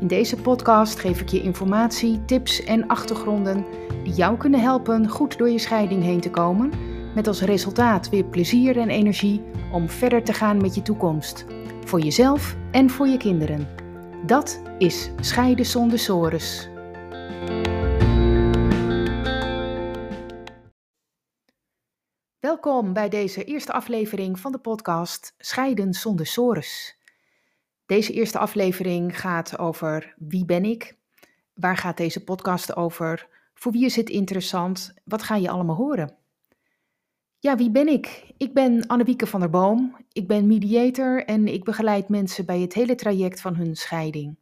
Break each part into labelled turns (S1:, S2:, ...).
S1: In deze podcast geef ik je informatie, tips en achtergronden die jou kunnen helpen goed door je scheiding heen te komen, met als resultaat weer plezier en energie om verder te gaan met je toekomst, voor jezelf en voor je kinderen. Dat is Scheiden zonder sores. Welkom bij deze eerste aflevering van de podcast Scheiden zonder sores. Deze eerste aflevering gaat over wie ben ik? Waar gaat deze podcast over? Voor wie is het interessant? Wat ga je allemaal horen? Ja, wie ben ik? Ik ben Annewieke van der Boom. Ik ben mediator en ik begeleid mensen bij het hele traject van hun scheiding.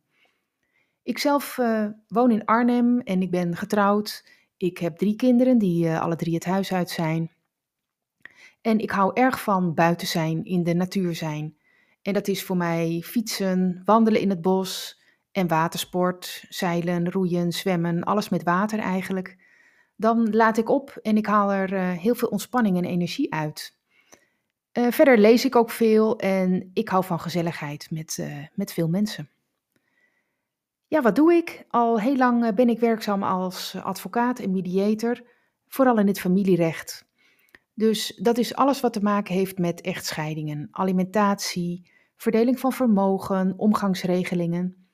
S1: Ik zelf uh, woon in Arnhem en ik ben getrouwd. Ik heb drie kinderen die uh, alle drie het huis uit zijn. En ik hou erg van buiten zijn, in de natuur zijn. En dat is voor mij fietsen, wandelen in het bos en watersport, zeilen, roeien, zwemmen, alles met water eigenlijk. Dan laat ik op en ik haal er uh, heel veel ontspanning en energie uit. Uh, verder lees ik ook veel en ik hou van gezelligheid met, uh, met veel mensen. Ja, wat doe ik? Al heel lang ben ik werkzaam als advocaat en mediator, vooral in het familierecht. Dus dat is alles wat te maken heeft met echtscheidingen, alimentatie, verdeling van vermogen, omgangsregelingen.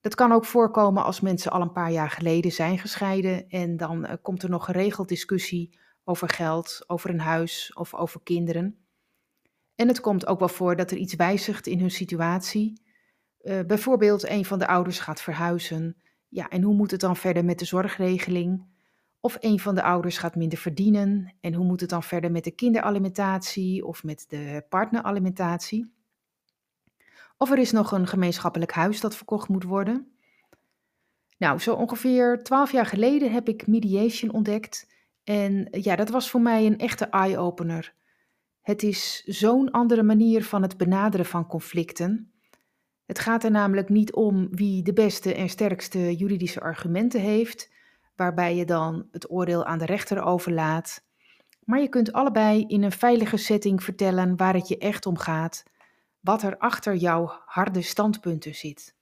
S1: Dat kan ook voorkomen als mensen al een paar jaar geleden zijn gescheiden en dan uh, komt er nog geregeld discussie over geld, over een huis of over kinderen. En het komt ook wel voor dat er iets wijzigt in hun situatie. Uh, bijvoorbeeld een van de ouders gaat verhuizen. Ja, en hoe moet het dan verder met de zorgregeling? Of een van de ouders gaat minder verdienen. En hoe moet het dan verder met de kinderalimentatie of met de partneralimentatie? Of er is nog een gemeenschappelijk huis dat verkocht moet worden. Nou, zo ongeveer twaalf jaar geleden heb ik mediation ontdekt. En ja, dat was voor mij een echte eye-opener. Het is zo'n andere manier van het benaderen van conflicten. Het gaat er namelijk niet om wie de beste en sterkste juridische argumenten heeft, waarbij je dan het oordeel aan de rechter overlaat. Maar je kunt allebei in een veilige setting vertellen waar het je echt om gaat wat er achter jouw harde standpunten zit.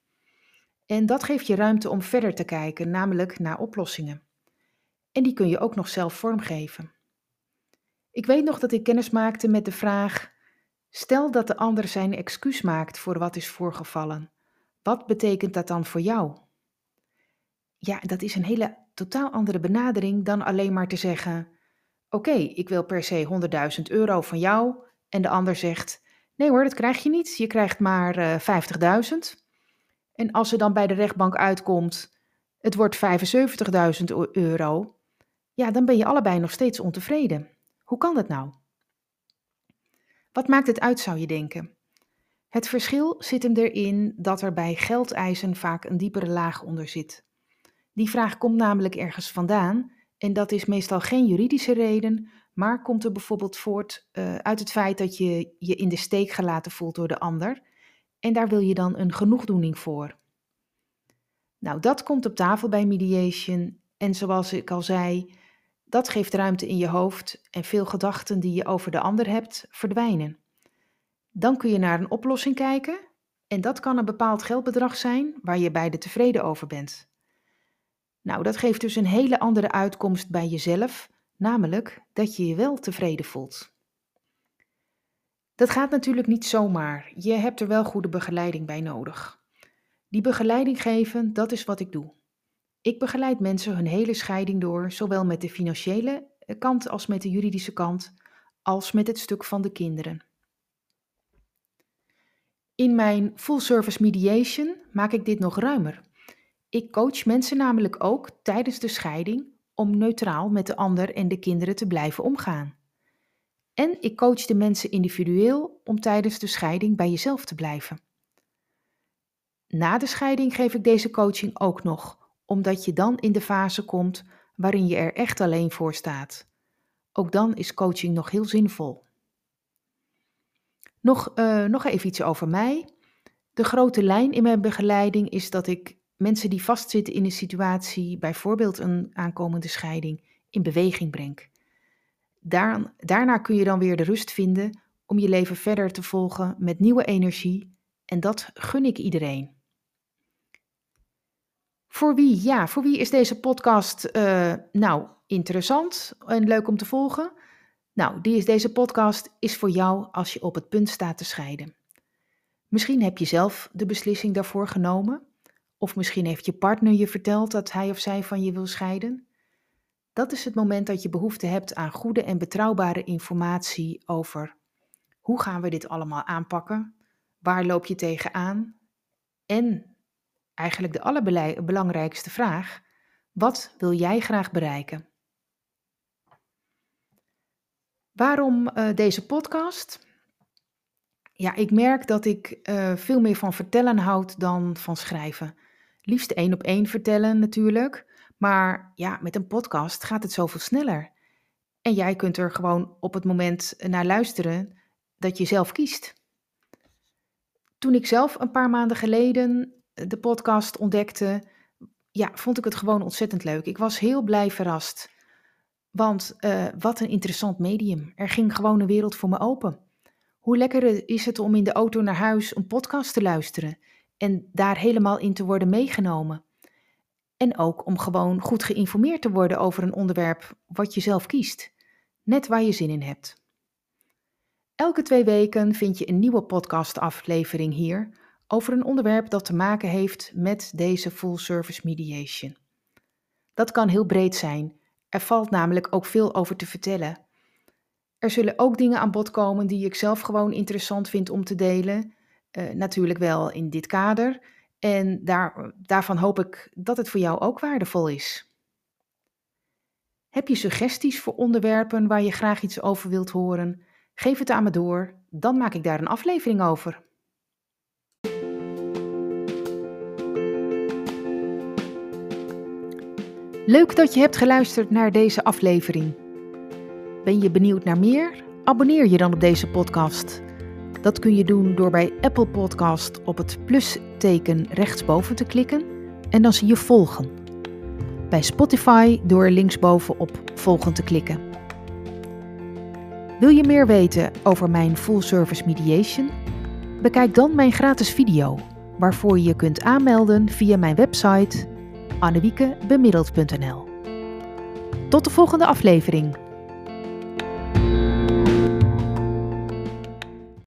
S1: En dat geeft je ruimte om verder te kijken, namelijk naar oplossingen. En die kun je ook nog zelf vormgeven. Ik weet nog dat ik kennis maakte met de vraag: stel dat de ander zijn excuus maakt voor wat is voorgevallen. Wat betekent dat dan voor jou? Ja, dat is een hele totaal andere benadering dan alleen maar te zeggen: Oké, ik wil per se 100.000 euro van jou. En de ander zegt: Nee hoor, dat krijg je niet. Je krijgt maar uh, eh, 50.000. En als er dan bij de rechtbank uitkomt, het wordt 75.000 euro, ja, dan ben je allebei nog steeds ontevreden. Hoe kan dat nou? Wat maakt het uit, zou je denken? Het verschil zit hem erin dat er bij geldeisen vaak een diepere laag onder zit. Die vraag komt namelijk ergens vandaan en dat is meestal geen juridische reden, maar komt er bijvoorbeeld voort uh, uit het feit dat je je in de steek gelaten voelt door de ander en daar wil je dan een genoegdoening voor. Nou, dat komt op tafel bij mediation en zoals ik al zei, dat geeft ruimte in je hoofd en veel gedachten die je over de ander hebt verdwijnen. Dan kun je naar een oplossing kijken en dat kan een bepaald geldbedrag zijn waar je beide tevreden over bent. Nou, dat geeft dus een hele andere uitkomst bij jezelf namelijk dat je je wel tevreden voelt. Dat gaat natuurlijk niet zomaar. Je hebt er wel goede begeleiding bij nodig. Die begeleiding geven, dat is wat ik doe. Ik begeleid mensen hun hele scheiding door, zowel met de financiële eh, kant als met de juridische kant, als met het stuk van de kinderen. In mijn full service mediation maak ik dit nog ruimer. Ik coach mensen namelijk ook tijdens de scheiding om neutraal met de ander en de kinderen te blijven omgaan. En ik coach de mensen individueel om tijdens de scheiding bij jezelf te blijven. Na de scheiding geef ik deze coaching ook nog omdat je dan in de fase komt waarin je er echt alleen voor staat. Ook dan is coaching nog heel zinvol. Nog, uh, nog even iets over mij. De grote lijn in mijn begeleiding is dat ik mensen die vastzitten in een situatie, bijvoorbeeld een aankomende scheiding, in beweging breng. Daar, daarna kun je dan weer de rust vinden om je leven verder te volgen met nieuwe energie en dat gun ik iedereen. Voor wie? Ja, voor wie is deze podcast uh, nou interessant en leuk om te volgen? Nou, die is, deze podcast is voor jou als je op het punt staat te scheiden. Misschien heb je zelf de beslissing daarvoor genomen, of misschien heeft je partner je verteld dat hij of zij van je wil scheiden. Dat is het moment dat je behoefte hebt aan goede en betrouwbare informatie over hoe gaan we dit allemaal aanpakken, waar loop je tegenaan en eigenlijk de allerbelangrijkste vraag, wat wil jij graag bereiken? Waarom uh, deze podcast? Ja, ik merk dat ik uh, veel meer van vertellen houd dan van schrijven. Liefst één op één vertellen natuurlijk, maar ja, met een podcast gaat het zoveel sneller. En jij kunt er gewoon op het moment naar luisteren dat je zelf kiest. Toen ik zelf een paar maanden geleden de podcast ontdekte, ja, vond ik het gewoon ontzettend leuk. Ik was heel blij verrast. Want uh, wat een interessant medium. Er ging gewoon een wereld voor me open. Hoe lekker is het om in de auto naar huis een podcast te luisteren en daar helemaal in te worden meegenomen. En ook om gewoon goed geïnformeerd te worden over een onderwerp wat je zelf kiest, net waar je zin in hebt. Elke twee weken vind je een nieuwe podcastaflevering hier over een onderwerp dat te maken heeft met deze full service mediation. Dat kan heel breed zijn. Er valt namelijk ook veel over te vertellen. Er zullen ook dingen aan bod komen die ik zelf gewoon interessant vind om te delen. Uh, natuurlijk wel in dit kader. En daar, daarvan hoop ik dat het voor jou ook waardevol is. Heb je suggesties voor onderwerpen waar je graag iets over wilt horen? Geef het aan me door, dan maak ik daar een aflevering over. Leuk dat je hebt geluisterd naar deze aflevering. Ben je benieuwd naar meer? Abonneer je dan op deze podcast. Dat kun je doen door bij Apple Podcast op het plusteken rechtsboven te klikken en dan zie je volgen. Bij Spotify door linksboven op volgen te klikken. Wil je meer weten over mijn full service mediation? Bekijk dan mijn gratis video, waarvoor je je kunt aanmelden via mijn website annewiekebemiddeld.nl. Tot de volgende aflevering.